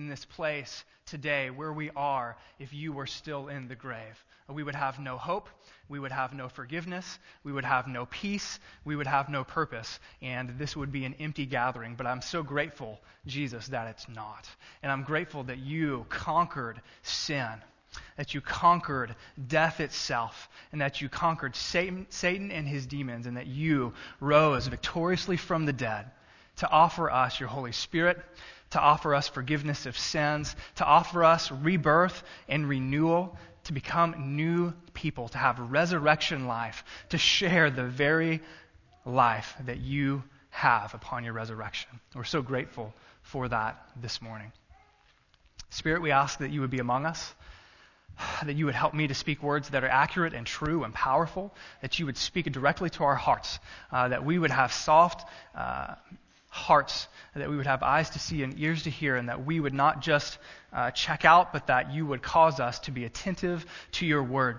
in this place today where we are if you were still in the grave. We would have no hope. We would have no forgiveness. We would have no peace. We would have no purpose. And this would be an empty gathering. But I'm so grateful, Jesus, that it's not. And I'm grateful that you conquered sin, that you conquered death itself, and that you conquered Satan, Satan and his demons, and that you rose victoriously from the dead to offer us your Holy Spirit to offer us forgiveness of sins, to offer us rebirth and renewal, to become new people, to have resurrection life, to share the very life that you have upon your resurrection. We're so grateful for that this morning. Spirit, we ask that you would be among us, that you would help me to speak words that are accurate and true and powerful, that you would speak directly to our hearts, uh, that we would have soft, uh, hearts, that we would have eyes to see and ears to hear, and that we would not just uh, check out, but that you would cause us to be attentive to your word.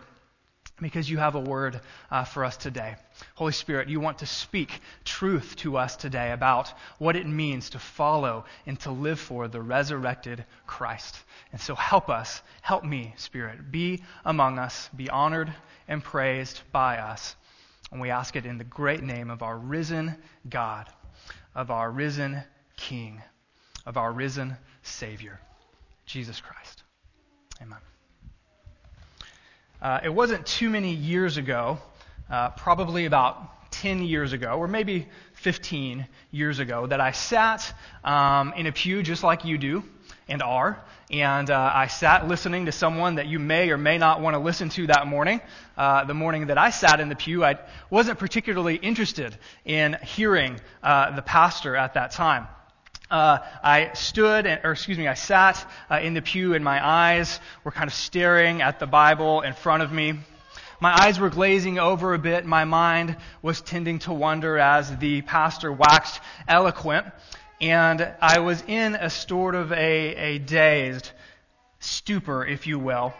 Because you have a word uh, for us today. Holy Spirit, you want to speak truth to us today about what it means to follow and to live for the resurrected Christ. And so help us, help me, Spirit, be among us, be honored and praised by us. And we ask it in the great name of our risen God of our risen King, of our risen Savior, Jesus Christ. Amen. Uh, it wasn't too many years ago, uh, probably about 10 years ago, or maybe 15 years ago, that I sat um, in a pew just like you do and are. And uh, I sat listening to someone that you may or may not want to listen to that morning. Uh, the morning that I sat in the pew, I wasn't particularly interested in hearing uh, the pastor at that time. Uh, I stood, or excuse me, I sat uh, in the pew, and my eyes were kind of staring at the Bible in front of me. My eyes were glazing over a bit. My mind was tending to wander as the pastor waxed eloquent and I was in a sort of a, a dazed stupor, if you will.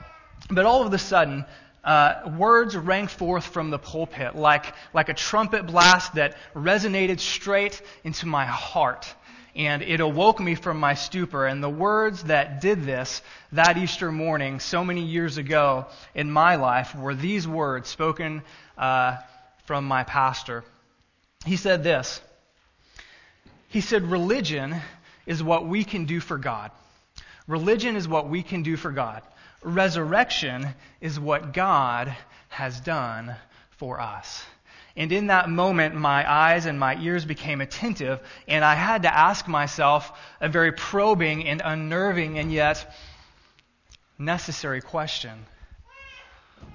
But all of a sudden, uh, words rang forth from the pulpit like, like a trumpet blast that resonated straight into my heart. And it awoke me from my stupor. And the words that did this that Easter morning, so many years ago in my life, were these words spoken uh, from my pastor. He said this he said, religion is what we can do for God. Religion is what we can do for God. Resurrection is what God has done for us. And in that moment, my eyes and my ears became attentive, and I had to ask myself a very probing and unnerving and yet necessary question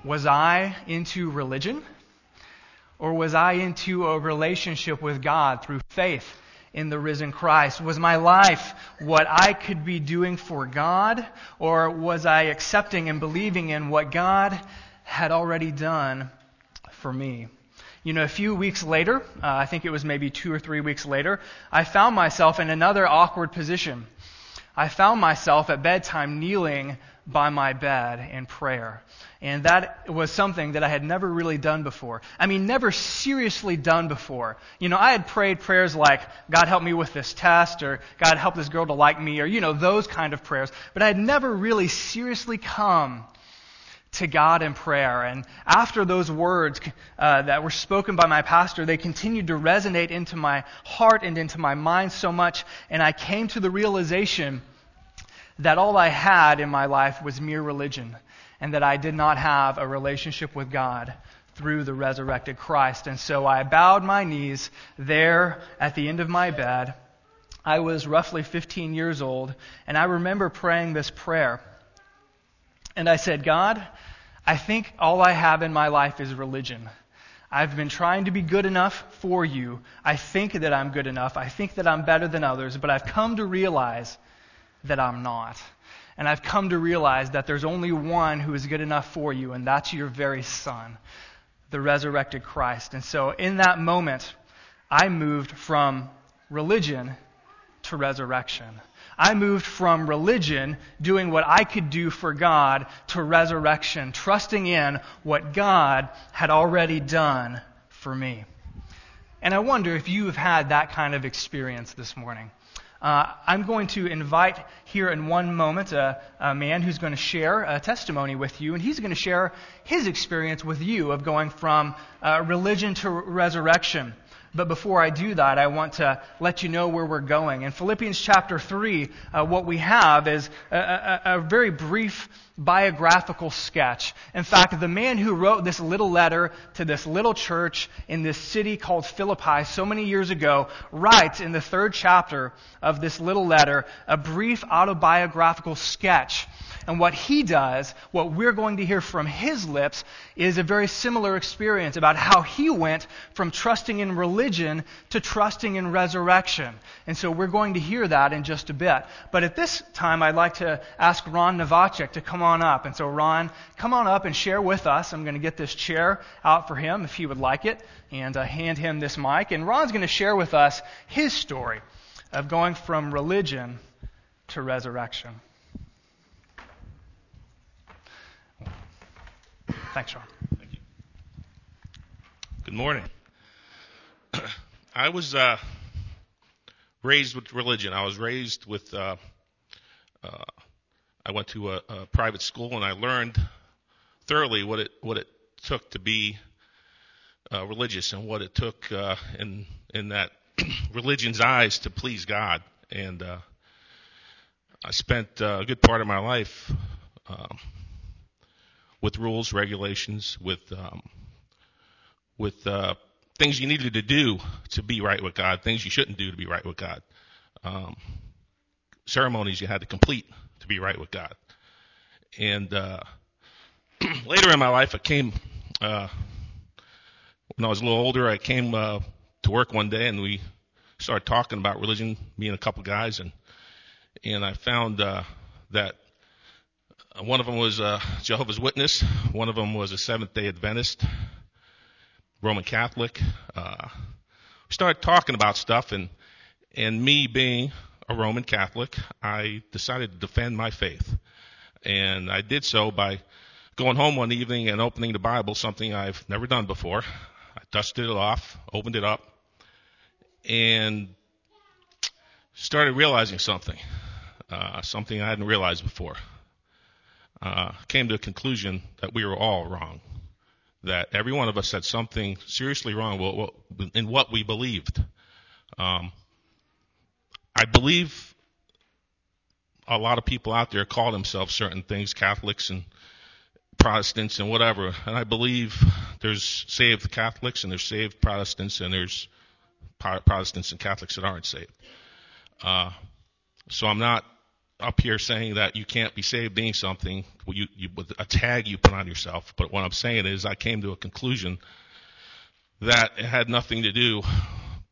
Was I into religion? Or was I into a relationship with God through faith in the risen Christ? Was my life what I could be doing for God, or was I accepting and believing in what God had already done for me? You know, a few weeks later, uh, I think it was maybe two or three weeks later, I found myself in another awkward position. I found myself at bedtime kneeling by my bed in prayer. And that was something that I had never really done before. I mean, never seriously done before. You know, I had prayed prayers like, God help me with this test, or God help this girl to like me, or, you know, those kind of prayers. But I had never really seriously come to God in prayer. And after those words uh, that were spoken by my pastor, they continued to resonate into my heart and into my mind so much. And I came to the realization that all I had in my life was mere religion and that I did not have a relationship with God through the resurrected Christ. And so I bowed my knees there at the end of my bed. I was roughly 15 years old, and I remember praying this prayer. And I said, God, I think all I have in my life is religion. I've been trying to be good enough for you. I think that I'm good enough. I think that I'm better than others, but I've come to realize that I'm not. And I've come to realize that there's only one who is good enough for you, and that's your very Son, the resurrected Christ. And so in that moment, I moved from religion to resurrection. I moved from religion, doing what I could do for God, to resurrection, trusting in what God had already done for me. And I wonder if you have had that kind of experience this morning Uh, I'm going to invite here in one moment a, a, man who's going to share a testimony with you, and he's going to share his experience with you of going from uh, religion to resurrection. But before I do that, I want to let you know where we're going. In Philippians chapter 3, uh, what we have is a, a, a, very brief biographical sketch. In fact, the man who wrote this little letter to this little church in this city called Philippi so many years ago writes in the third chapter of this little letter a brief autobiographical sketch and what he does, what we're going to hear from his lips, is a very similar experience about how he went from trusting in religion to trusting in resurrection. And so we're going to hear that in just a bit. But at this time, I'd like to ask Ron Novacek to come on up. And so, Ron, come on up and share with us. I'm going to get this chair out for him if he would like it and uh, hand him this mic. And Ron's going to share with us his story of going from religion to resurrection. Thanks, Sean. Thank you. Good morning. I was uh, raised with religion. I was raised with. Uh, uh, I went to a, a, private school and I learned thoroughly what it what it took to be uh, religious and what it took uh, in in that religion's eyes to please God. And uh, I spent a good part of my life. Um, with rules, regulations, with um, with uh, things you needed to do to be right with God, things you shouldn't do to be right with God, um, ceremonies you had to complete to be right with God. And uh, later in my life, I came uh, when I was a little older. I came uh, to work one day, and we started talking about religion, me and a couple guys, and and I found uh, that uh, one of them was a Jehovah's Witness. One of them was a Seventh Day Adventist, Roman Catholic. Uh, we started talking about stuff, and and me being a Roman Catholic, I decided to defend my faith, and I did so by going home one evening and opening the Bible, something I've never done before. I dusted it off, opened it up, and started realizing something, uh, something I hadn't realized before uh, came to a conclusion that we were all wrong. That every one of us had something seriously wrong in what we believed. Um, I believe a lot of people out there call themselves certain things, Catholics and Protestants and whatever. And I believe there's saved Catholics and there's saved Protestants and there's Protestants and Catholics that aren't saved. Uh, so I'm not up here saying that you can't be saved being something you, you, with a tag you put on yourself. But what I'm saying is I came to a conclusion that it had nothing to do,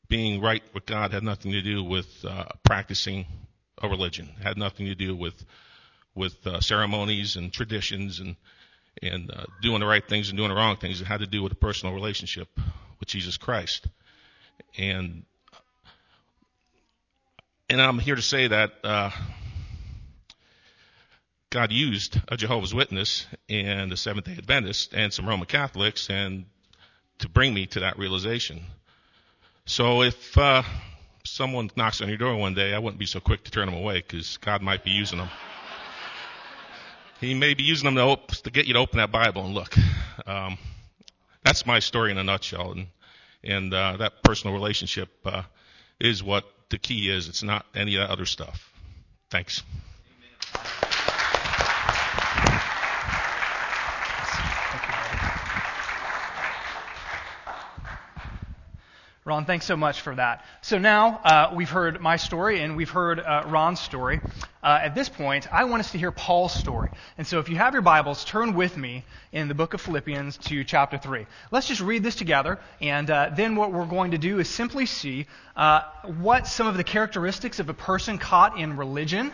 being right with God had nothing to do with uh, practicing a religion. Had nothing to do with with uh, ceremonies and traditions and and uh, doing the right things and doing the wrong things. It had to do with a personal relationship with Jesus Christ. And and I'm here to say that uh, God used a Jehovah's Witness and a Seventh day Adventist and some Roman Catholics and to bring me to that realization. So if uh, someone knocks on your door one day, I wouldn't be so quick to turn them away because God might be using them. he may be using them to, op- to, get you to open that Bible and look. Um, that's my story in a nutshell, and and uh, that personal relationship uh, is what the key is. It's not any of that other stuff. Thanks. Ron, thanks so much for that. So now uh, we've heard my story and we've heard uh, Ron's story. Uh, at this point, I want us to hear Paul's story. And so if you have your Bibles, turn with me in the book of Philippians to chapter 3. Let's just read this together, and uh, then what we're going to do is simply see uh, what some of the characteristics of a person caught in religion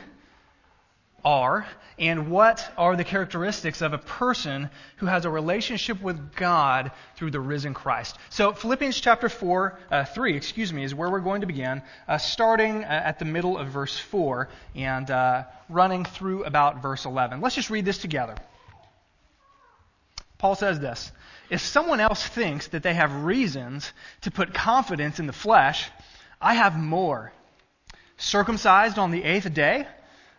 are and what are the characteristics of a person who has a relationship with God through the risen Christ. So Philippians chapter 4, uh, 3, excuse me, is where we're going to begin, uh, starting uh, at the middle of verse 4 and uh, running through about verse 11. Let's just read this together. Paul says this If someone else thinks that they have reasons to put confidence in the flesh, I have more circumcised on the eighth day,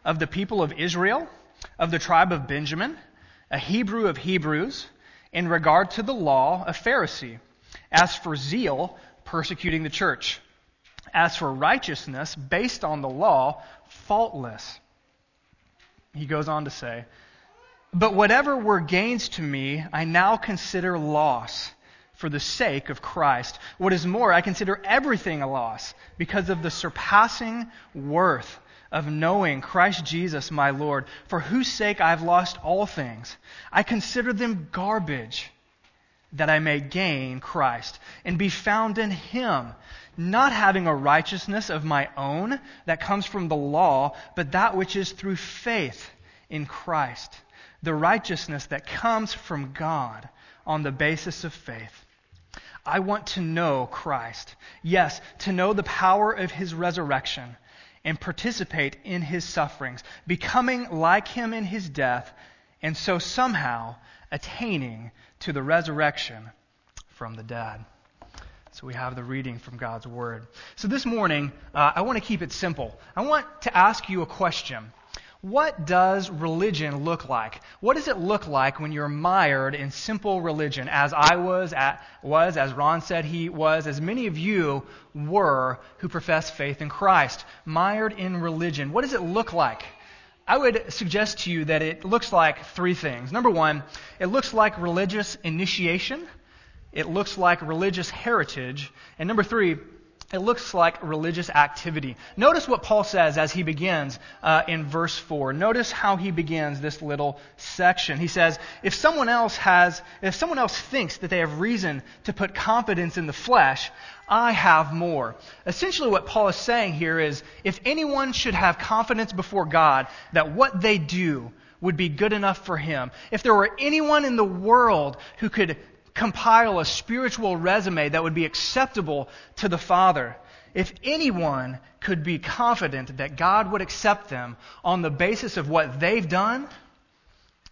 of the people of Israel, of the tribe of Benjamin, a Hebrew of Hebrews, in regard to the law, a Pharisee, as for zeal, persecuting the church, as for righteousness based on the law, faultless. He goes on to say, But whatever were gains to me, I now consider loss for the sake of Christ. What is more, I consider everything a loss because of the surpassing worth of knowing Christ Jesus my Lord, for whose sake I have lost all things. I consider them garbage that I may gain Christ and be found in him, not having a righteousness of my own that comes from the law, but that which is through faith in Christ, the righteousness that comes from God on the basis of faith. I want to know Christ. Yes, to know the power of his resurrection and participate in his sufferings, becoming like him in his death, and so somehow attaining to the resurrection from the dead. So we have the reading from God's Word. So this morning, uh, I want to keep it simple. I want to ask you a question. What does religion look like? What does it look like when you're mired in simple religion, as I was, at, was, as Ron said he was, as many of you were who profess faith in Christ, mired in religion? What does it look like? I would suggest to you that it looks like three things. Number one, it looks like religious initiation. It looks like religious heritage. And number three, it looks like religious activity. Notice what Paul says as he begins uh, in verse 4. Notice how he begins this little section. He says, if someone else has, if someone else thinks that they have reason to put confidence in the flesh, I have more. Essentially what Paul is saying here is, if anyone should have confidence before God that what they do would be good enough for him, if there were anyone in the world who could compile a spiritual resume that would be acceptable to the Father. If anyone could be confident that God would accept them on the basis of what they've done,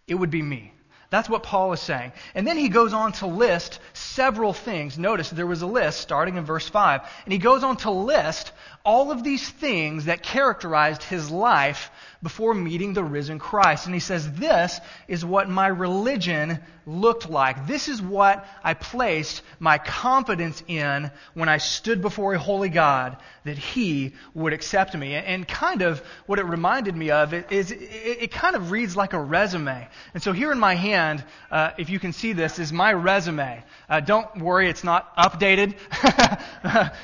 it would be me. That's what Paul is saying. And then he goes on to list several things. Notice there was a list starting in verse 5. And he goes on to list all of these things that characterized his life before meeting the risen Christ. And he says, This is what my religion looked like. This is what I placed my confidence in when I stood before a holy God that he would accept me. And kind of what it reminded me of is it kind of reads like a resume. And so here in my hand, uh, if you can see this, is my resume. Uh, don't worry, it's not updated.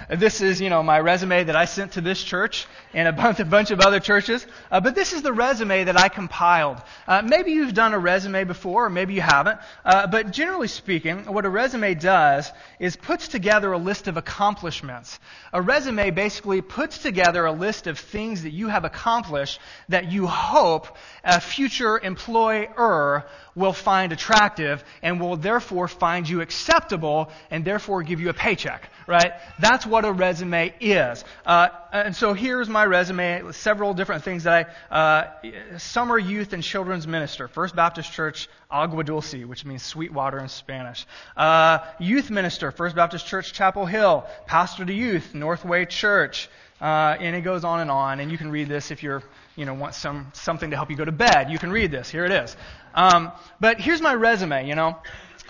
this is, you know, my resume that I sent to this church and a bunch, a bunch of other churches. Uh, but this is the resume that I compiled. Uh, maybe you've done a resume before, or maybe you haven't. Uh, but generally speaking, what a resume does is puts together a list of accomplishments. A resume basically puts together a list of things that you have accomplished that you hope a future employer will find attractive and will therefore find you acceptable and therefore give you a paycheck, right? That's what a resume is. Uh, and so here's my resume, several different things that I, uh, summer youth and children's minister, First Baptist Church, Agua Dulce, which means sweet water in Spanish. Uh, youth minister, First Baptist Church, Chapel Hill, pastor to youth, Northway Church, uh, and it goes on and on. And you can read this if you're, you know, want some something to help you go to bed. You can read this. Here it is. Um, but here's my resume, you know.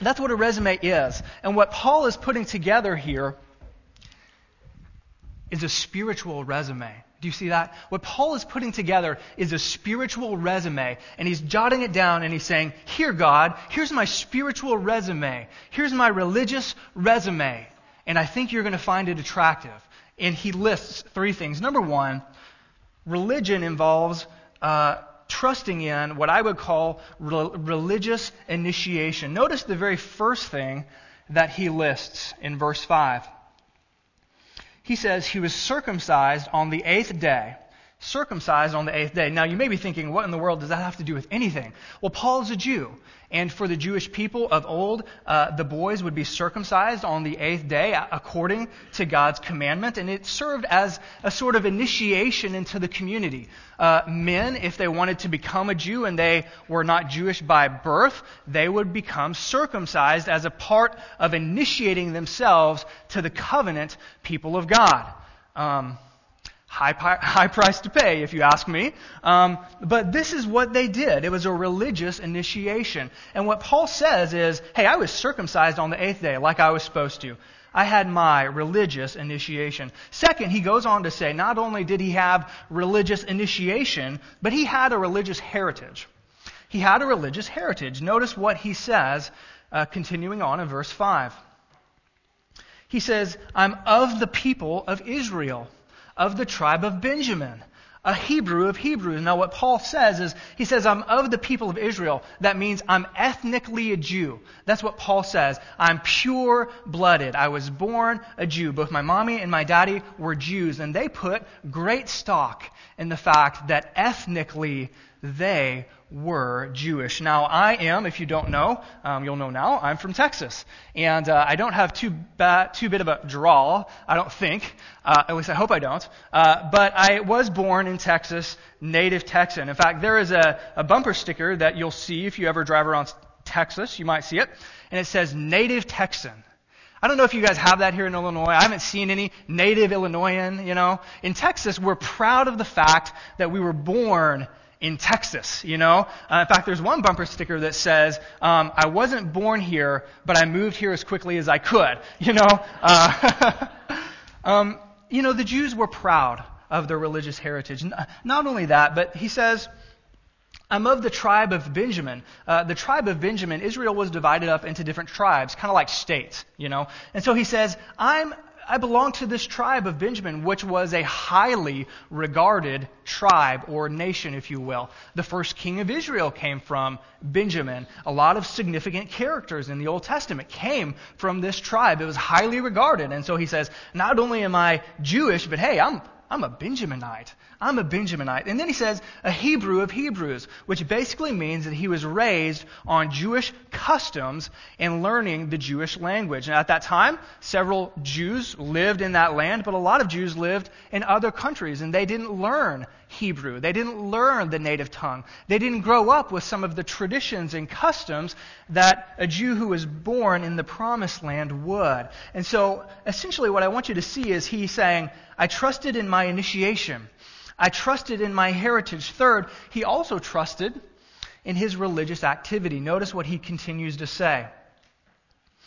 That's what a resume is. And what Paul is putting together here is a spiritual resume. Do you see that? What Paul is putting together is a spiritual resume, and he's jotting it down and he's saying, Here, God, here's my spiritual resume. Here's my religious resume. And I think you're going to find it attractive. And he lists three things. Number one, religion involves uh, trusting in what I would call re- religious initiation. Notice the very first thing that he lists in verse 5. He says he was circumcised on the eighth day circumcised on the eighth day. Now, you may be thinking, what in the world does that have to do with anything? Well, Paul is a Jew. And for the Jewish people of old, uh, the boys would be circumcised on the eighth day according to God's commandment. And it served as a sort of initiation into the community. Uh, men, if they wanted to become a Jew and they were not Jewish by birth, they would become circumcised as a part of initiating themselves to the covenant people of God. Um, high, high price to pay, if you ask me. Um, but this is what they did. It was a religious initiation. And what Paul says is, hey, I was circumcised on the eighth day like I was supposed to. I had my religious initiation. Second, he goes on to say, not only did he have religious initiation, but he had a religious heritage. He had a religious heritage. Notice what he says, uh, continuing on in verse 5. He says, I'm of the people of Israel of the tribe of Benjamin, a Hebrew of Hebrews. Now, what Paul says is, he says, I'm of the people of Israel. That means I'm ethnically a Jew. That's what Paul says. I'm pure blooded. I was born a Jew. Both my mommy and my daddy were Jews, and they put great stock in the fact that ethnically they were Jewish. Now, I am, if you don't know, um, you'll know now, I'm from Texas. And uh, I don't have too, ba- too bit of a drawl, I don't think. Uh, at least I hope I don't. Uh, but I was born in Texas, native Texan. In fact, there is a, a bumper sticker that you'll see if you ever drive around Texas. You might see it. And it says native Texan. I don't know if you guys have that here in Illinois. I haven't seen any native Illinoisan, you know. In Texas, we're proud of the fact that we were born in Texas, you know? Uh, in fact, there's one bumper sticker that says, um, I wasn't born here, but I moved here as quickly as I could, you know? Uh, um, you know, the Jews were proud of their religious heritage. Not only that, but he says, I'm of the tribe of Benjamin. Uh, the tribe of Benjamin, Israel was divided up into different tribes, kind of like states, you know? And so he says, I'm I belong to this tribe of Benjamin, which was a highly regarded tribe or nation, if you will. The first king of Israel came from Benjamin. A lot of significant characters in the Old Testament came from this tribe. It was highly regarded. And so he says, not only am I Jewish, but hey, I'm, I'm a Benjaminite. I'm a Benjaminite. And then he says, a Hebrew of Hebrews, which basically means that he was raised on Jewish customs and learning the Jewish language. And at that time, several Jews lived in that land, but a lot of Jews lived in other countries, and they didn't learn Hebrew. They didn't learn the native tongue. They didn't grow up with some of the traditions and customs that a Jew who was born in the promised land would. And so, essentially, what I want you to see is he saying, I trusted in my initiation. I trusted in my heritage. Third, he also trusted in his religious activity. Notice what he continues to say.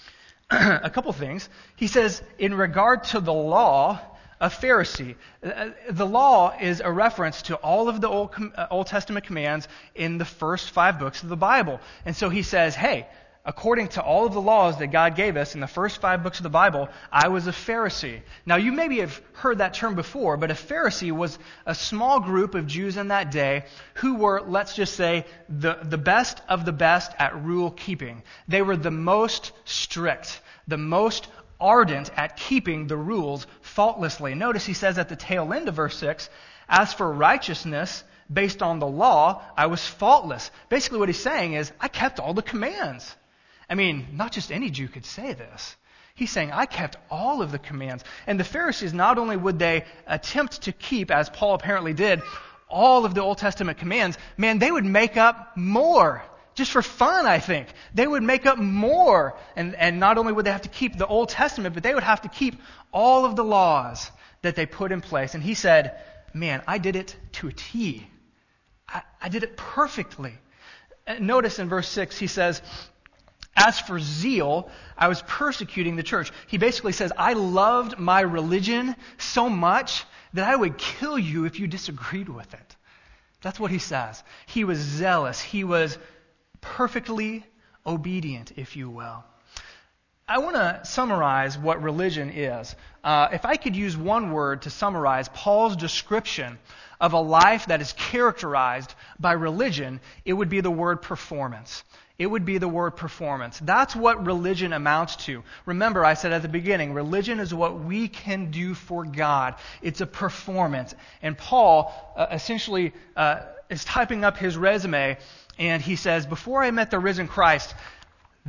a couple things. He says, in regard to the law, a Pharisee. Uh, the law is a reference to all of the Old, uh, Old Testament commands in the first five books of the Bible. And so he says, hey, according to all of the laws that God gave us in the first five books of the Bible, I was a Pharisee. Now, you maybe have heard that term before, but a Pharisee was a small group of Jews in that day who were, let's just say, the, the best of the best at rule keeping. They were the most strict, the most ardent at keeping the rules faultlessly. Notice he says at the tail end of verse 6, as for righteousness, based on the law, I was faultless. Basically, what he's saying is, I kept all the commands. I mean, not just any Jew could say this. He's saying, I kept all of the commands. And the Pharisees, not only would they attempt to keep, as Paul apparently did, all of the Old Testament commands, man, they would make up more. Just for fun, I think. They would make up more. And, and not only would they have to keep the Old Testament, but they would have to keep all of the laws that they put in place. And he said, Man, I did it to a T. I, I did it perfectly. Uh, notice in verse 6, he says, as for zeal, I was persecuting the church. He basically says, I loved my religion so much that I would kill you if you disagreed with it. That's what he says. He was zealous. He was perfectly obedient, if you will. I want to summarize what religion is. Uh, if I could use one word to summarize Paul's description of a life that is characterized by religion, it would be the word performance it would be the word performance. That's what religion amounts to. Remember, I said at the beginning, religion is what we can do for God. It's a performance. And Paul uh, essentially uh, is typing up his resume, and he says, Before I met the risen Christ,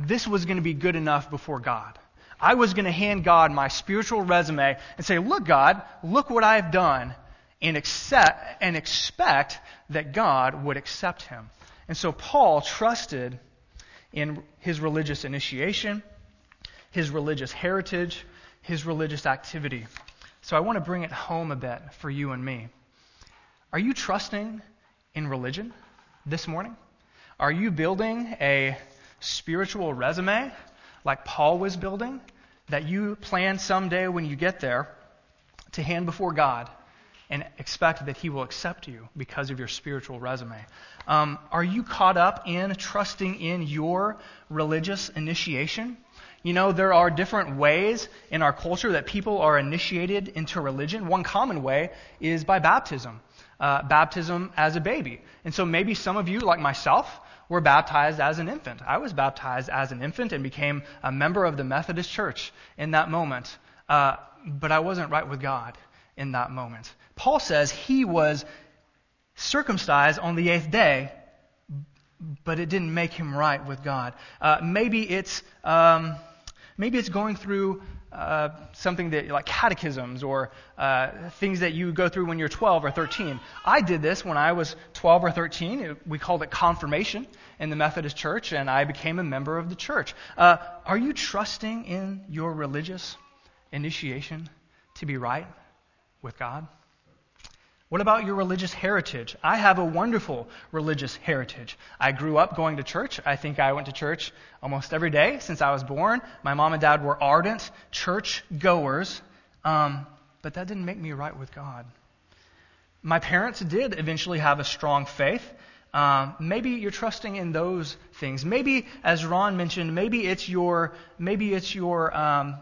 this was going to be good enough before God. I was going to hand God my spiritual resume and say, Look, God, look what I've done, and, accept, and expect that God would accept him. And so Paul trusted in his religious initiation, his religious heritage, his religious activity. So I want to bring it home a bit for you and me. Are you trusting in religion this morning? Are you building a spiritual resume like Paul was building that you plan someday when you get there to hand before God and expect that He will accept you because of your spiritual resume? Um, are you caught up in trusting in your religious initiation? You know, there are different ways in our culture that people are initiated into religion. One common way is by baptism. Uh, baptism as a baby. And so maybe some of you, like myself, were baptized as an infant. I was baptized as an infant and became a member of the Methodist Church in that moment. Uh, but I wasn't right with God in that moment. Paul says he was circumcised on the eighth day, but it didn't make him right with God. Uh, maybe it's um, maybe it's going through uh, something that like catechisms or uh, things that you go through when you're 12 or 13. I did this when I was 12 or 13. We called it confirmation in the Methodist Church, and I became a member of the church. Uh, are you trusting in your religious initiation to be right with God? What about your religious heritage? I have a wonderful religious heritage. I grew up going to church. I think I went to church almost every day since I was born. My mom and dad were ardent church goers, um, but that didn't make me right with God. My parents did eventually have a strong faith. Um, maybe you're trusting in those things. Maybe, as Ron mentioned, maybe it's your maybe it's your um,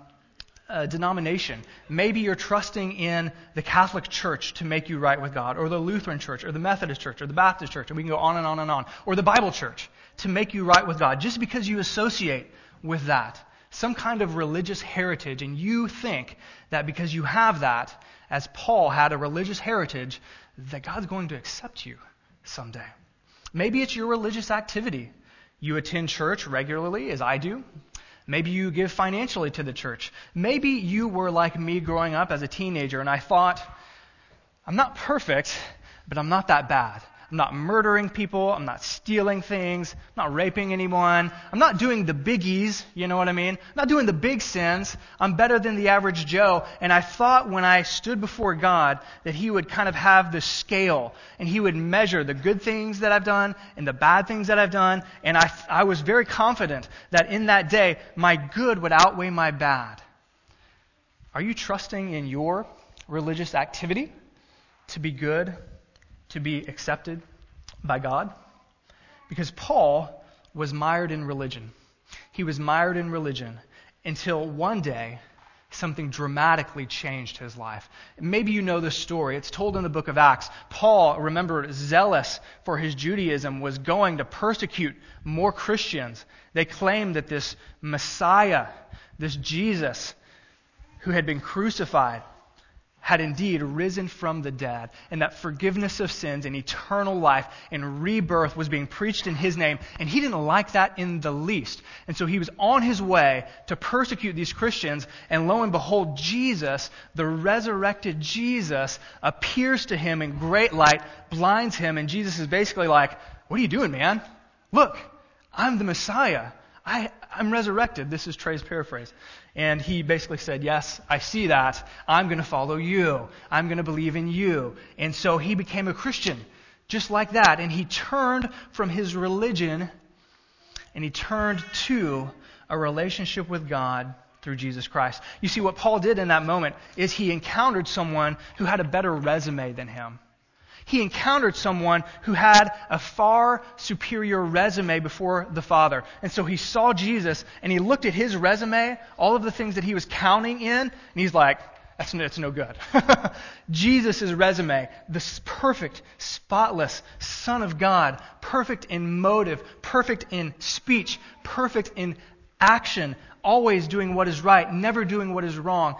uh, denomination. Maybe you're trusting in the Catholic Church to make you right with God, or the Lutheran Church, or the Methodist Church, or the Baptist Church, and we can go on and on and on, or the Bible Church to make you right with God, just because you associate with that. Some kind of religious heritage, and you think that because you have that, as Paul had a religious heritage, that God's going to accept you someday. Maybe it's your religious activity. You attend church regularly, as I do. Maybe you give financially to the church. Maybe you were like me growing up as a teenager and I thought, I'm not perfect, but I'm not that bad. I'm not murdering people. I'm not stealing things. I'm not raping anyone. I'm not doing the biggies. You know what I mean? I'm not doing the big sins. I'm better than the average Joe. And I thought when I stood before God that He would kind of have the scale and He would measure the good things that I've done and the bad things that I've done. And I, I was very confident that in that day my good would outweigh my bad. Are you trusting in your religious activity to be good to be accepted by God? Because Paul was mired in religion. He was mired in religion until one day something dramatically changed his life. Maybe you know the story. It's told in the book of Acts. Paul, remember, zealous for his Judaism, was going to persecute more Christians. They claimed that this Messiah, this Jesus, who had been crucified, had indeed risen from the dead, and that forgiveness of sins and eternal life and rebirth was being preached in his name, and he didn't like that in the least. And so he was on his way to persecute these Christians, and lo and behold, Jesus, the resurrected Jesus, appears to him in great light, blinds him, and Jesus is basically like, What are you doing, man? Look, I'm the Messiah. I, am resurrected. This is Trey's paraphrase. And he basically said, Yes, I see that. I'm going to follow you. I'm going to believe in you. And so he became a Christian, just like that. And he turned from his religion and he turned to a relationship with God through Jesus Christ. You see, what Paul did in that moment is he encountered someone who had a better resume than him he encountered someone who had a far superior resume before the Father. And so he saw Jesus and he looked at his resume, all of the things that he was counting in, and he's like, that's, that's no good. Jesus' resume, the perfect, spotless Son of God, perfect in motive, perfect in speech, perfect in action, always doing what is right, never doing what is wrong.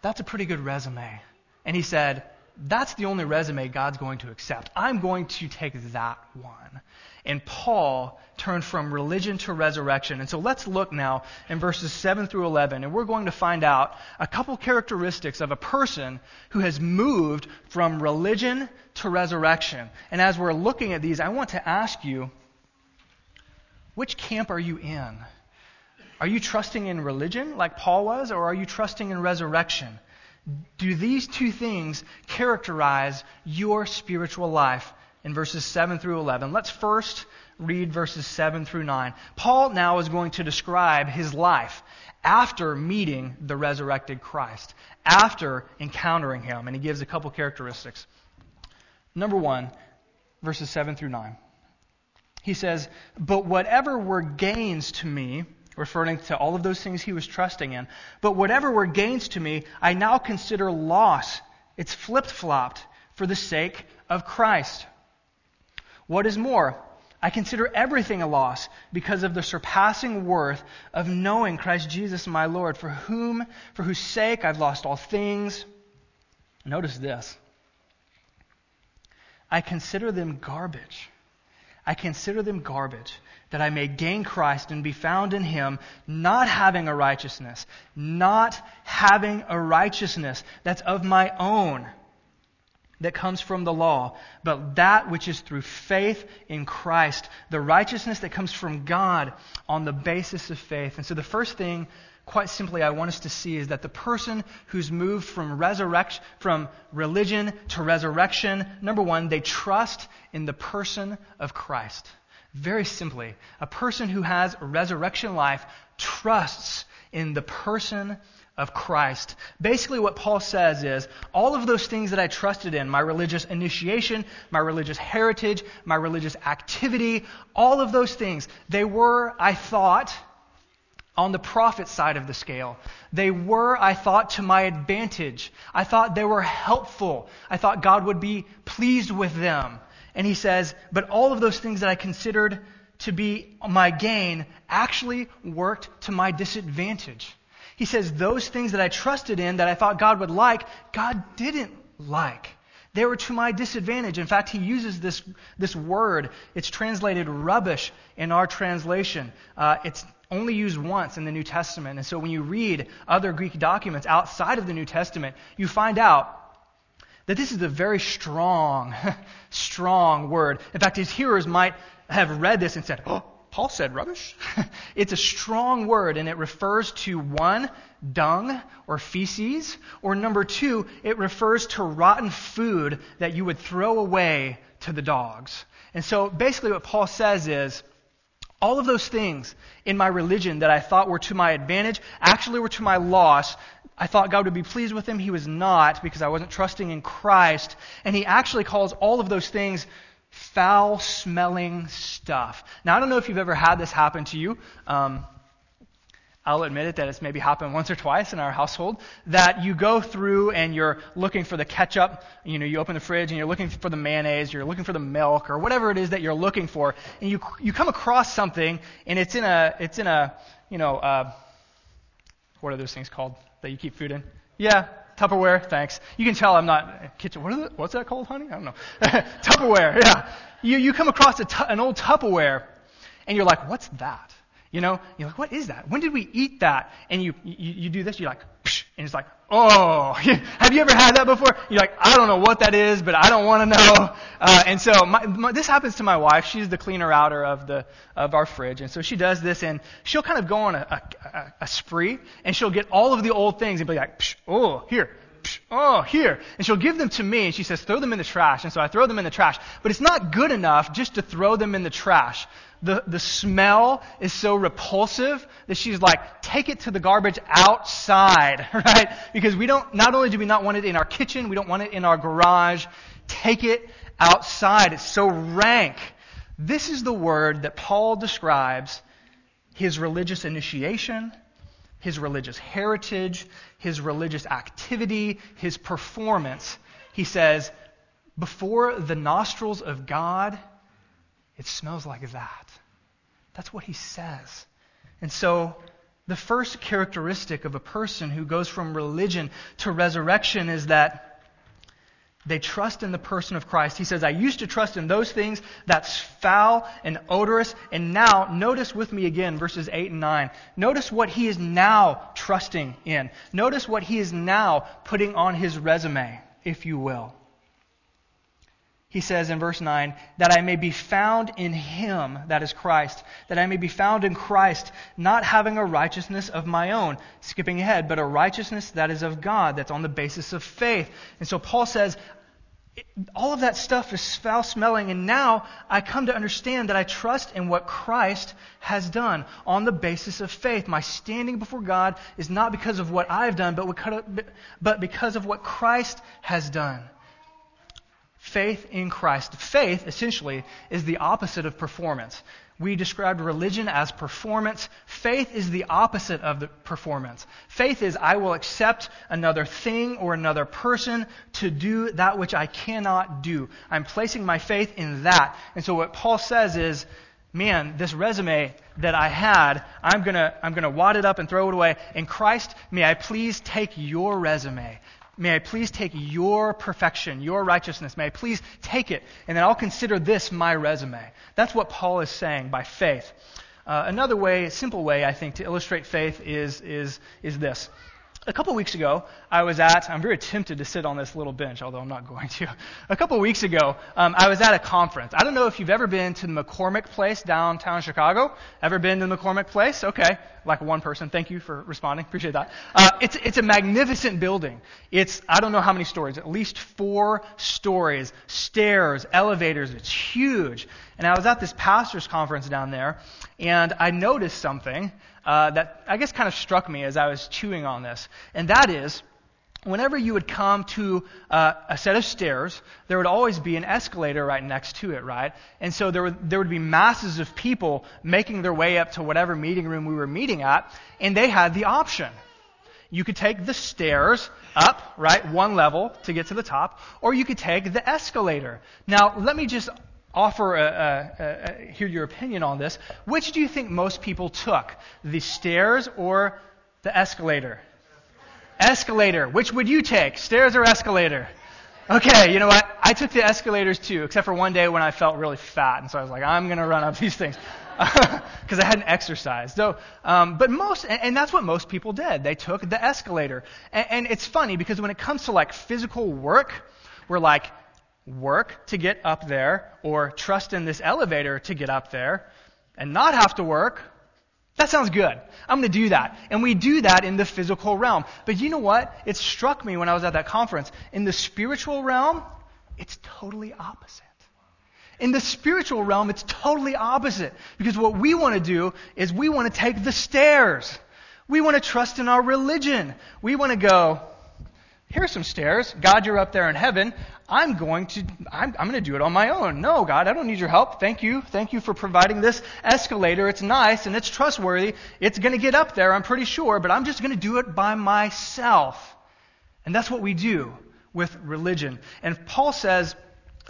That's a pretty good resume. And he said, that's the only resume God's going to accept. I'm going to take that one. And Paul turned from religion to resurrection. And so let's look now in verses 7 through 11, and we're going to find out a couple characteristics of a person who has moved from religion to resurrection. And as we're looking at these, I want to ask you which camp are you in? Are you trusting in religion like Paul was, or are you trusting in resurrection? Do these two things characterize your spiritual life? In verses 7 through 11. Let's first read verses 7 through 9. Paul now is going to describe his life after meeting the resurrected Christ, after encountering him, and he gives a couple characteristics. Number one, verses 7 through 9. He says, But whatever were gains to me, referring to all of those things he was trusting in. But whatever were gains to me, I now consider loss. It's flip flopped for the sake of Christ. What is more, I consider everything a loss because of the surpassing worth of knowing Christ Jesus my Lord, for whom, for whose sake I've lost all things. Notice this. I consider them garbage. I consider them garbage that I may gain Christ and be found in him, not having a righteousness, not having a righteousness that's of my own, that comes from the law, but that which is through faith in Christ, the righteousness that comes from God on the basis of faith. And so the first thing, quite simply, I want us to see is that the person who's moved from resurrection, from religion to resurrection, number one, they trust in the person of Christ. Very simply, a person who has resurrection life trusts in the person of Christ. Basically, what Paul says is all of those things that I trusted in my religious initiation, my religious heritage, my religious activity all of those things they were, I thought, on the profit side of the scale. They were, I thought, to my advantage. I thought they were helpful. I thought God would be pleased with them. And he says, But all of those things that I considered to be my gain actually worked to my disadvantage. He says, Those things that I trusted in, that I thought God would like, God didn't like. They were to my disadvantage. In fact, he uses this, this word. It's translated rubbish in our translation. Uh, it's only used once in the New Testament. And so when you read other Greek documents outside of the New Testament, you find out that this is a very strong, strong word. In fact, his hearers might have read this and said, Oh, Paul said rubbish. it's a strong word, and it refers to one, dung or feces, or number two, it refers to rotten food that you would throw away to the dogs. And so basically, what Paul says is, all of those things in my religion that I thought were to my advantage actually were to my loss I thought God would be pleased with him. He was not because I wasn't trusting in Christ. And he actually calls all of those things foul smelling stuff. Now, I don't know if you've ever had this happen to you. Um, I'll admit it that it's maybe happened once or twice in our household that you go through and you're looking for the ketchup. You know, you open the fridge and you're looking for the mayonnaise, you're looking for the milk or whatever it is that you're looking for, and you you come across something and it's in a it's in a you know uh, what are those things called? that you keep food in? Yeah, Tupperware, thanks. You can tell I'm not kitchen. What's that called, honey? I don't know. Tupperware, yeah. You you come across an old Tupperware, and you're like, what's that? You know, you're like, what is that? When did we eat that? And you you, you do this. You're like, and it's like, oh, have you ever had that before? You're like, I don't know what that is, but I don't want to know. Uh, and so my, my, this happens to my wife. She's the cleaner outer of the of our fridge, and so she does this, and she'll kind of go on a, a, a spree, and she'll get all of the old things and be like, oh, here, oh, here. And she'll give them to me, and she says, throw them in the trash. And so I throw them in the trash. But it's not good enough just to throw them in the trash the, the smell is so repulsive that she's like, take it to the garbage outside, right? Because we don't, not only do we not want it in our kitchen, we don't want it in our garage, take it outside. It's so rank. This is the word that Paul describes his religious initiation, his religious heritage, his religious activity, his performance. He says, before the nostrils of God, it smells like that. That's what he says. And so, the first characteristic of a person who goes from religion to resurrection is that they trust in the person of Christ. He says, I used to trust in those things that's foul and odorous. And now, notice with me again, verses 8 and 9. Notice what he is now trusting in. Notice what he is now putting on his resume, if you will. He says in verse 9, that I may be found in him, that is Christ, that I may be found in Christ, not having a righteousness of my own, skipping ahead, but a righteousness that is of God, that's on the basis of faith. And so Paul says, all of that stuff is foul smelling, and now I come to understand that I trust in what Christ has done on the basis of faith. My standing before God is not because of what I've done, but because of what Christ has done. Faith in Christ. Faith, essentially, is the opposite of performance. We described religion as performance. Faith is the opposite of the performance. Faith is I will accept another thing or another person to do that which I cannot do. I'm placing my faith in that. And so what Paul says is, man, this resume that I had, I'm gonna, I'm gonna wad it up and throw it away. In Christ, may I please take your resume. May I please take your perfection, your righteousness. May I please take it, and then I'll consider this my resume. That's what Paul is saying by faith. Uh, another way, simple way, I think, to illustrate faith is, is, is this a couple weeks ago, I was at, I'm very tempted to sit on this little bench, although I'm not going to. A couple weeks ago, um, I was at a conference. I don't know if you've ever been to the McCormick Place downtown Chicago. Ever been to the McCormick Place? Okay. Like one person. Thank you for responding. Appreciate that. Uh, it's, it's a magnificent building. It's, I don't know how many stories, at least four stories, stairs, elevators. It's huge. And I was at this pastor's conference down there, and I noticed something uh, that I guess kind of struck me as I was chewing on this. And that is, whenever you would come to uh, a set of stairs, there would always be an escalator right next to it, right? And so there would, there would be masses of people making their way up to whatever meeting room we were meeting at, and they had the option. You could take the stairs up, right, one level to get to the top, or you could take the escalator. Now, let me just offer a, a, a, hear your opinion on this. Which do you think most people took, the stairs or the escalator? Escalator. Which would you take, stairs or escalator? Okay, you know what? I took the escalators too, except for one day when I felt really fat, and so I was like, I'm going to run up these things because I hadn't exercised. So, um, but most, and, and, that's what most people did. They took the escalator, and, and it's funny because when it comes to like physical work, we're like, work to get up there or trust in this elevator to get up there and not have to work, that sounds good. I'm going to do that. And we do that in the physical realm. But you know what? It struck me when I was at that conference. In the spiritual realm, it's totally opposite. In the spiritual realm, it's totally opposite. Because what we want to do is we want to take the stairs. We want to trust in our religion. We want to go, here's some stairs. God, you're up there in heaven. I'm going to, I'm, I'm going to do it on my own. No, God, I don't need your help. Thank you. Thank you for providing this escalator. It's nice and it's trustworthy. It's going to get up there, I'm pretty sure, but I'm just going to do it by myself. And that's what we do with religion. And Paul says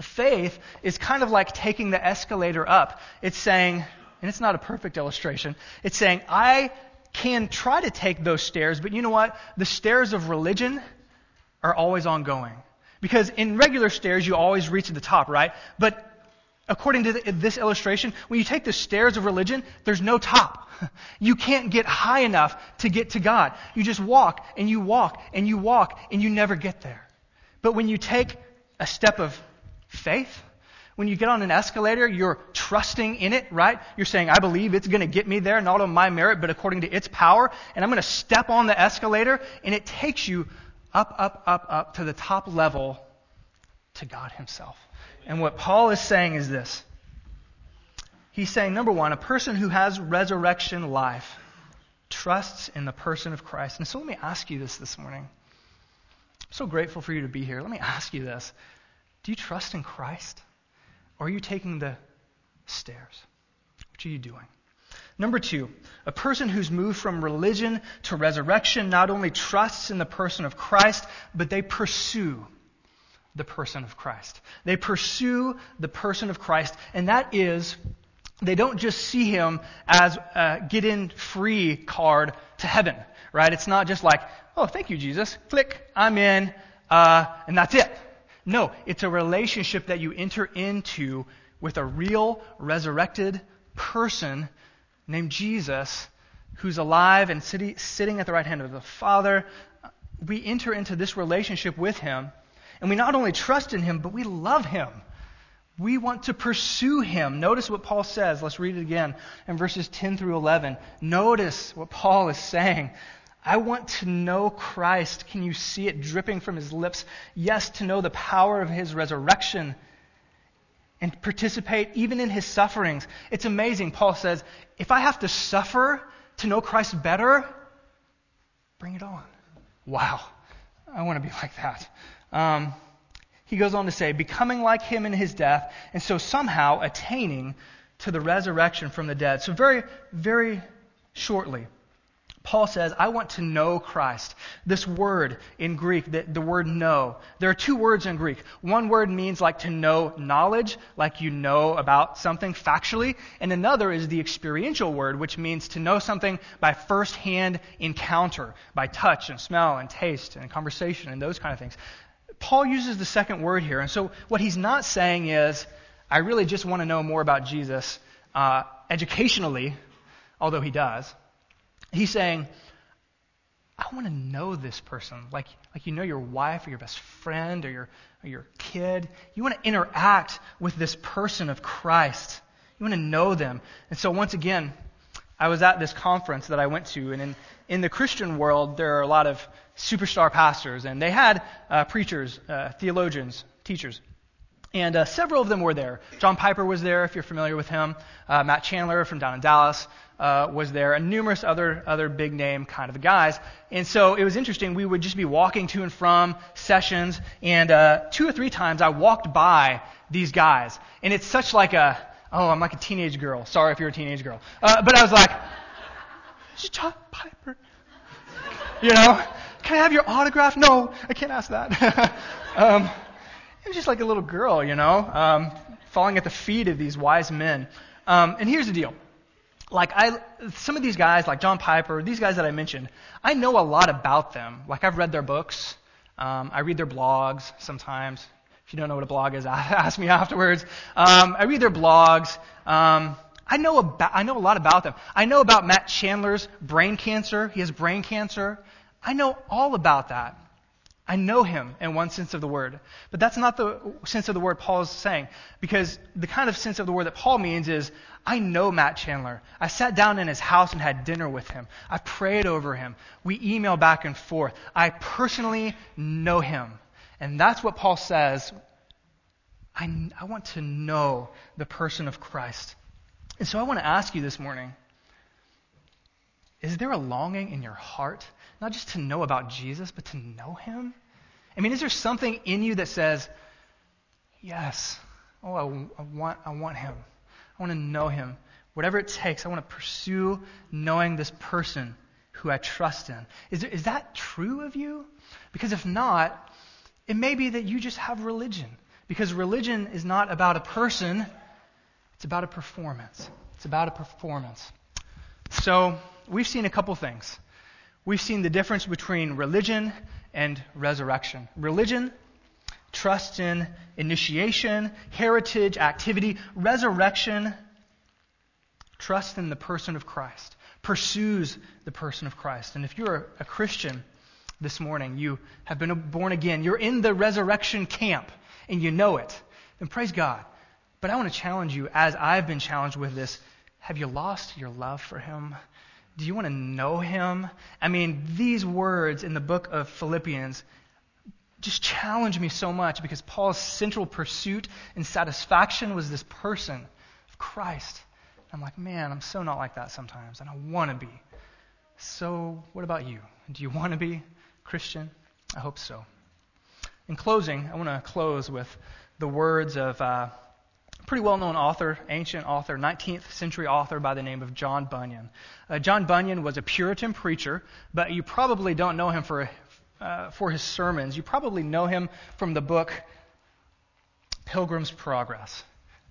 faith is kind of like taking the escalator up. It's saying, and it's not a perfect illustration, it's saying, I can try to take those stairs, but you know what? The stairs of religion are always ongoing. Because in regular stairs, you always reach to the top, right? But according to this illustration, when you take the stairs of religion, there's no top. You can't get high enough to get to God. You just walk and you walk and you walk and you never get there. But when you take a step of faith, when you get on an escalator, you're trusting in it, right? You're saying, I believe it's going to get me there, not on my merit, but according to its power. And I'm going to step on the escalator, and it takes you up, up, up, up to the top level to God Himself. And what Paul is saying is this. He's saying, number one, a person who has resurrection life trusts in the person of Christ. And so let me ask you this this morning. I'm so grateful for you to be here. Let me ask you this. Do you trust in Christ? Or are you taking the stairs? What are you doing? Number two, a person who's moved from religion to resurrection not only trusts in the person of Christ, but they pursue the person of Christ. They pursue the person of Christ, and that is, they don't just see him as a get in free card to heaven, right? It's not just like, oh, thank you, Jesus. Click, I'm in, uh, and that's it. No, it's a relationship that you enter into with a real resurrected person named Jesus, who's alive and sitting at the right hand of the Father. We enter into this relationship with him, and we not only trust in him, but we love him. We want to pursue him. Notice what Paul says. Let's read it again in verses 10 through 11. Notice what Paul is saying. I want to know Christ. Can you see it dripping from his lips? Yes, to know the power of his resurrection and participate even in his sufferings. It's amazing. Paul says, if I have to suffer to know Christ better, bring it on. Wow. I want to be like that. Um, he goes on to say, becoming like him in his death, and so somehow attaining to the resurrection from the dead. So, very, very shortly, Paul says, I want to know Christ. This word in Greek, the, the, word know, there are two words in Greek. One word means like to know knowledge, like you know about something factually, and another is the experiential word, which means to know something by first-hand encounter, by touch and smell and taste and conversation and those kind of things. Paul uses the second word here, and so what he's not saying is, I really just want to know more about Jesus uh, educationally, although he does. He's saying, I want to know this person. Like, like you know your wife or your best friend or your, or your kid. You want to interact with this person of Christ. You want to know them. And so, once again, I was at this conference that I went to, and in, in the Christian world, there are a lot of superstar pastors, and they had uh, preachers, uh, theologians, teachers. And uh, several of them were there. John Piper was there, if you're familiar with him. Uh, Matt Chandler from down in Dallas uh, was there, and numerous other other big name kind of guys. And so it was interesting. We would just be walking to and from sessions, and uh, two or three times I walked by these guys, and it's such like a oh, I'm like a teenage girl. Sorry if you're a teenage girl, uh, but I was like, John Piper, you know. Can I have your autograph? No, I can't ask that. um, it was just like a little girl, you know, um, falling at the feet of these wise men. Um, and here's the deal. Like I, some of these guys, like John Piper, these guys that I mentioned, I know a lot about them. Like I've read their books. Um, I read their blogs sometimes. If you don't know what a blog is, ask me afterwards. Um, I read their blogs. Um, I know about, I know a lot about them. I know about Matt Chandler's brain cancer. He has brain cancer. I know all about that. I know him in one sense of the word. But that's not the sense of the word Paul is saying. Because the kind of sense of the word that Paul means is, I know Matt Chandler. I sat down in his house and had dinner with him. I prayed over him. We email back and forth. I personally know him. And that's what Paul says. I, I want to know the person of Christ. And so I want to ask you this morning, is there a longing in your heart not just to know about Jesus, but to know him? I mean, is there something in you that says, yes, oh, I, I, want, I want him. I want to know him. Whatever it takes, I want to pursue knowing this person who I trust in. Is, there, is that true of you? Because if not, it may be that you just have religion. Because religion is not about a person, it's about a performance. It's about a performance. So, we've seen a couple things. We've seen the difference between religion and resurrection. Religion trusts in initiation, heritage, activity. Resurrection trust in the person of Christ, pursues the person of Christ. And if you're a Christian this morning, you have been born again, you're in the resurrection camp, and you know it, then praise God. But I want to challenge you, as I've been challenged with this have you lost your love for Him? Do you want to know him? I mean, these words in the book of Philippians just challenge me so much because Paul's central pursuit and satisfaction was this person of Christ. I'm like, man, I'm so not like that sometimes, and I want to be. So, what about you? Do you want to be Christian? I hope so. In closing, I want to close with the words of. Uh, pretty well known author, ancient author, 19th century author by the name of John Bunyan. Uh, John Bunyan was a Puritan preacher, but you probably don't know him for, uh, for his sermons. You probably know him from the book Pilgrim's Progress.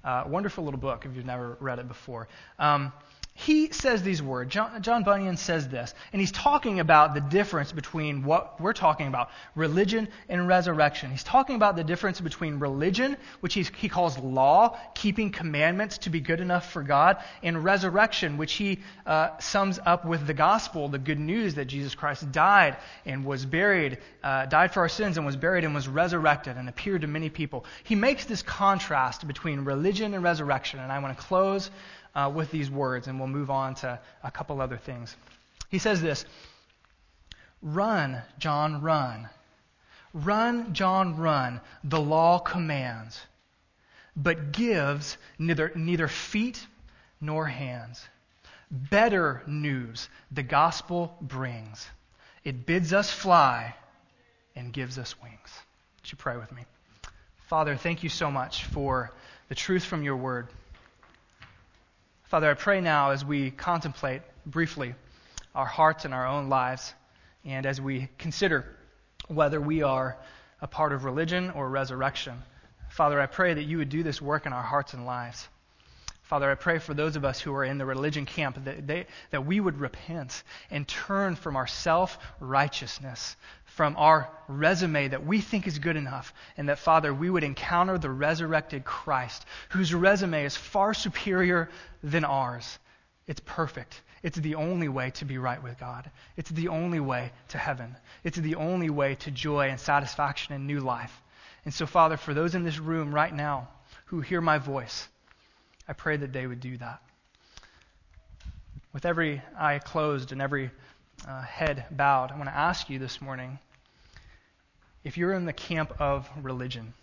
Uh, wonderful little book if you've never read it before. Um, he says these words. John, John, Bunyan says this, and he's talking about the difference between what we're talking about religion and resurrection. He's talking about the difference between religion, which he calls law, keeping commandments to be good enough for God, and resurrection, which he uh, sums up with the gospel, the good news that Jesus Christ died and was buried, uh, died for our sins and was buried and was resurrected and appeared to many people. He makes this contrast between religion and resurrection, and I want to close uh, with these words, and we'll move on to a couple other things. He says this Run, John, run. Run, John, run. The law commands, but gives neither, neither feet nor hands. Better news the gospel brings. It bids us fly and gives us wings. Would you pray with me? Father, thank you so much for the truth from your word. Father, I pray now as we contemplate briefly our hearts and our own lives, and as we consider whether we are a part of religion or resurrection, Father, I pray that you would do this work in our hearts and lives. Father, I pray for those of us who are in the religion camp that, they, that we would repent and turn from our self righteousness, from our resume that we think is good enough, and that, Father, we would encounter the resurrected Christ, whose resume is far superior than ours. It's perfect. It's the only way to be right with God. It's the only way to heaven. It's the only way to joy and satisfaction and new life. And so, Father, for those in this room right now who hear my voice, I pray that they would do that. With every eye closed and every uh, head bowed, I want to ask you this morning if you're in the camp of religion,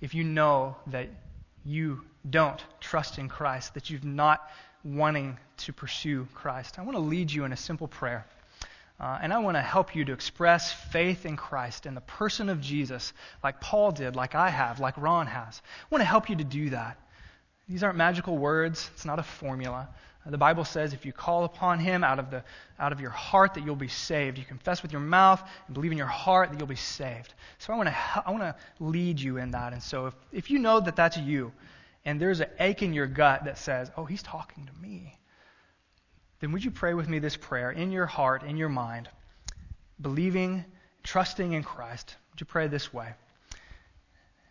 if you know that you don't trust in Christ, that you've not wanting to pursue Christ, I want to lead you in a simple prayer. Uh, and I want to help you to express faith in Christ and the person of Jesus, like Paul did, like I have, like Ron has. I want to help you to do that. These aren't magical words, it's not a formula. Uh, the Bible says if you call upon him out of, the, out of your heart that you'll be saved. You confess with your mouth and believe in your heart that you'll be saved. So I want to, I want to lead you in that. And so if, if you know that that's you and there's an ache in your gut that says, oh, he's talking to me, then would you pray with me this prayer in your heart, in your mind, believing, trusting in Christ? Would you pray this way?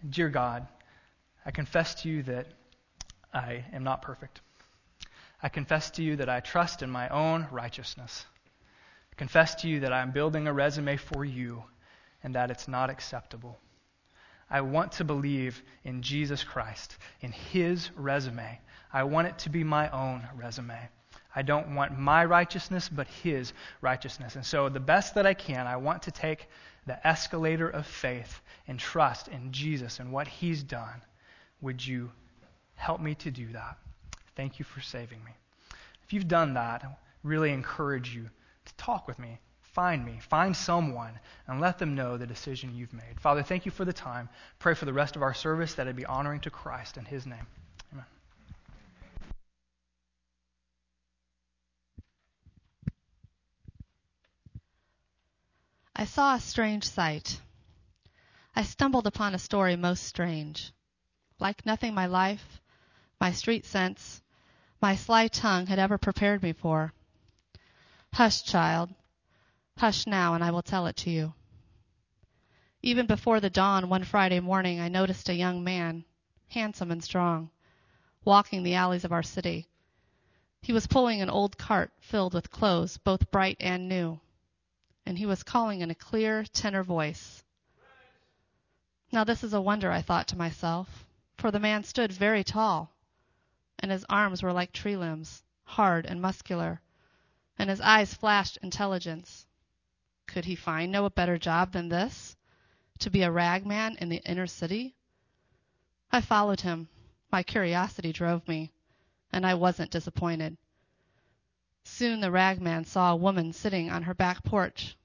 Dear God, I confess to you that I am not perfect. I confess to you that I trust in my own righteousness. I confess to you that I'm building a resume for you and that it's not acceptable. I want to believe in Jesus Christ, in his resume. I want it to be my own resume. I don't want my righteousness, but his righteousness. And so, the best that I can, I want to take the escalator of faith and trust in Jesus and what he's done. Would you help me to do that? Thank you for saving me. If you've done that, I really encourage you to talk with me. Find me. Find someone and let them know the decision you've made. Father, thank you for the time. Pray for the rest of our service that it be honoring to Christ in his name. Amen. I saw a strange sight. I stumbled upon a story most strange. Like nothing my life, my street sense, my sly tongue had ever prepared me for. Hush, child. Hush now, and I will tell it to you. Even before the dawn one Friday morning, I noticed a young man, handsome and strong, walking the alleys of our city. He was pulling an old cart filled with clothes, both bright and new, and he was calling in a clear tenor voice. Now this is a wonder, I thought to myself, for the man stood very tall, and his arms were like tree limbs, hard and muscular, and his eyes flashed intelligence. Could he find no better job than this? To be a ragman in the inner city? I followed him. My curiosity drove me, and I wasn't disappointed. Soon the ragman saw a woman sitting on her back porch.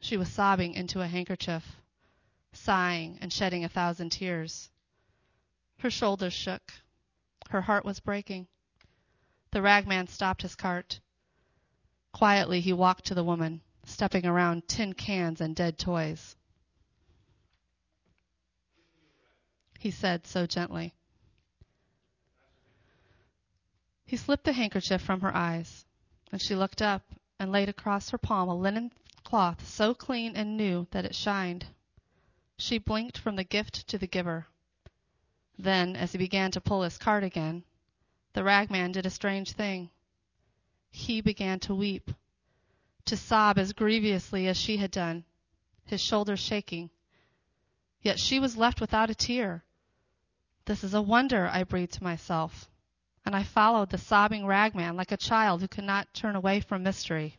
She was sobbing into a handkerchief, sighing and shedding a thousand tears. Her shoulders shook, her heart was breaking. The ragman stopped his cart. Quietly he walked to the woman, stepping around tin cans and dead toys. He said so gently. He slipped the handkerchief from her eyes, and she looked up and laid across her palm a linen cloth so clean and new that it shined. She blinked from the gift to the giver. Then, as he began to pull his cart again, the ragman did a strange thing. He began to weep, to sob as grievously as she had done, his shoulders shaking. Yet she was left without a tear. This is a wonder, I breathed to myself and I followed the sobbing ragman like a child who could not turn away from mystery.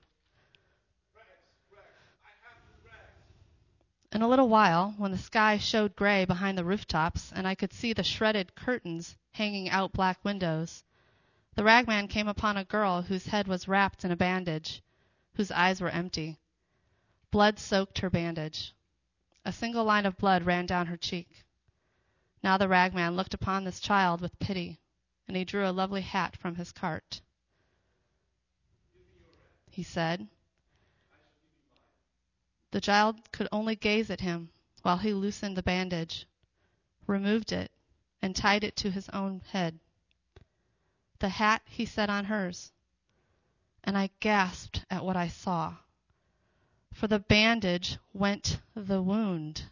In a little while, when the sky showed gray behind the rooftops and I could see the shredded curtains hanging out black windows, the ragman came upon a girl whose head was wrapped in a bandage, whose eyes were empty. Blood soaked her bandage. A single line of blood ran down her cheek. Now the ragman looked upon this child with pity and he drew a lovely hat from his cart. He said. The child could only gaze at him while he loosened the bandage, removed it, and tied it to his own head. The hat he set on hers, and I gasped at what I saw. For the bandage went the wound.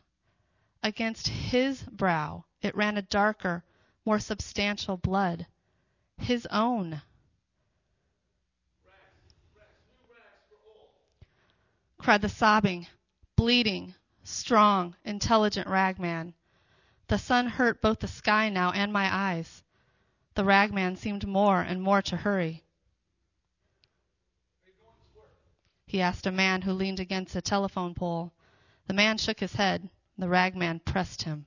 Against his brow it ran a darker, more substantial blood. His own. Cried the sobbing, bleeding, strong, intelligent ragman. The sun hurt both the sky now and my eyes. The ragman seemed more and more to hurry. He asked a man who leaned against a telephone pole. The man shook his head. The ragman pressed him.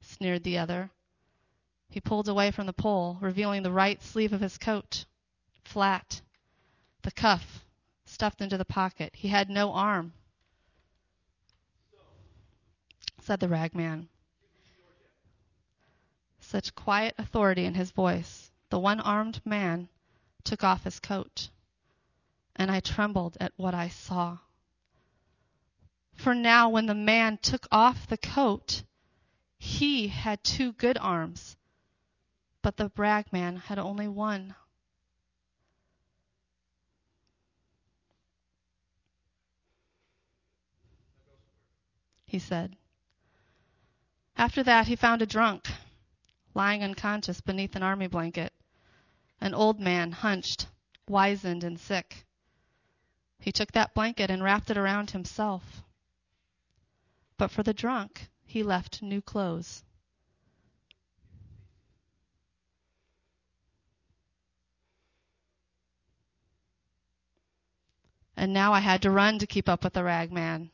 sneered the other. He pulled away from the pole, revealing the right sleeve of his coat, flat, the cuff stuffed into the pocket. He had no arm, said the ragman. Such quiet authority in his voice. The one armed man took off his coat, and I trembled at what I saw. For now, when the man took off the coat, he had two good arms, but the ragman had only one. He said. After that, he found a drunk lying unconscious beneath an army blanket, an old man, hunched, wizened, and sick. He took that blanket and wrapped it around himself. But for the drunk, he left new clothes. And now I had to run to keep up with the ragman.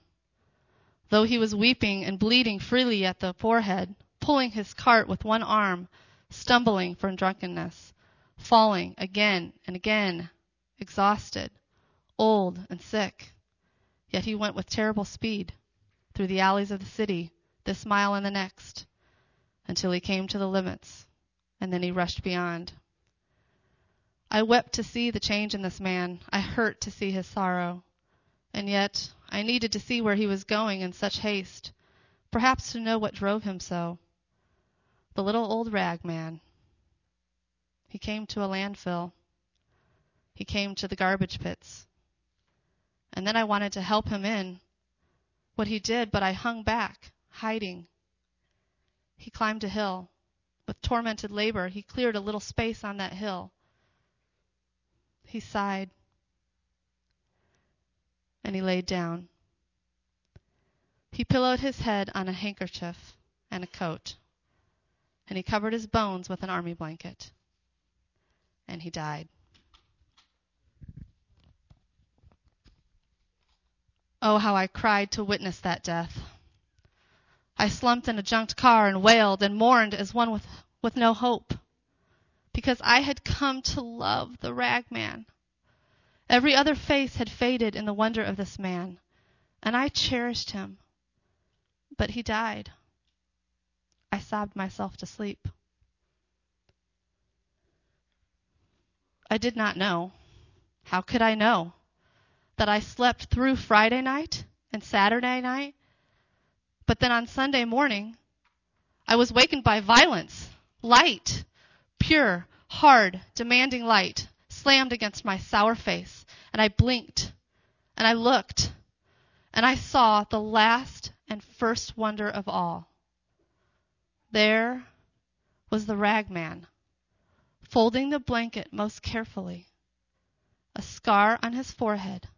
Though he was weeping and bleeding freely at the forehead, pulling his cart with one arm, stumbling from drunkenness, falling again and again, exhausted, old and sick. Yet he went with terrible speed through the alleys of the city, this mile and the next, until he came to the limits, and then he rushed beyond. I wept to see the change in this man. I hurt to see his sorrow. And yet I needed to see where he was going in such haste, perhaps to know what drove him so. The little old rag man. He came to a landfill. He came to the garbage pits. And then I wanted to help him in. What he did, but I hung back hiding. He climbed a hill. With tormented labor, he cleared a little space on that hill. He sighed. And he laid down. He pillowed his head on a handkerchief and a coat. And he covered his bones with an army blanket. And he died. Oh, how I cried to witness that death. I slumped in a junked car and wailed and mourned as one with, with no hope. Because I had come to love the ragman. Every other face had faded in the wonder of this man, and I cherished him. But he died. I sobbed myself to sleep. I did not know. How could I know? That I slept through Friday night and Saturday night but then on Sunday morning, I was wakened by violence, light, pure, hard, demanding light slammed against my sour face, and I blinked, and I looked, and I saw the last and first wonder of all. There was the ragman, folding the blanket most carefully, a scar on his forehead,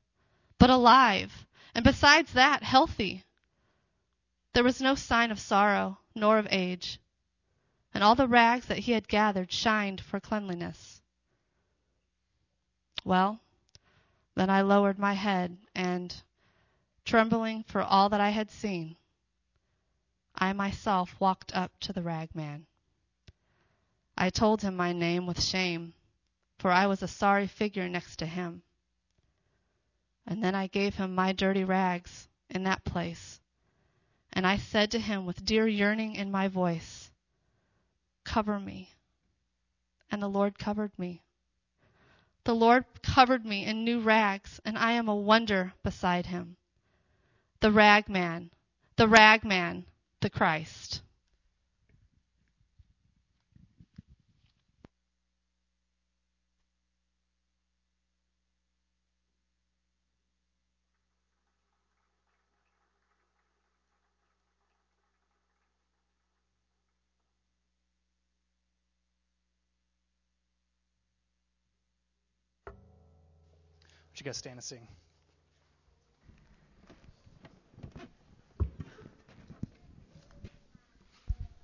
but alive, and besides that, healthy. There was no sign of sorrow, nor of age, and all the rags that he had gathered shined for cleanliness. Well, then I lowered my head, and, trembling for all that I had seen, I myself walked up to the ragman. I told him my name with shame, for I was a sorry figure next to him. And then I gave him my dirty rags in that place, and I said to him with dear yearning in my voice, Cover me. And the Lord covered me. The Lord covered me in new rags, and I am a wonder beside him. The ragman, the ragman, the Christ. Would you guys stand and sing?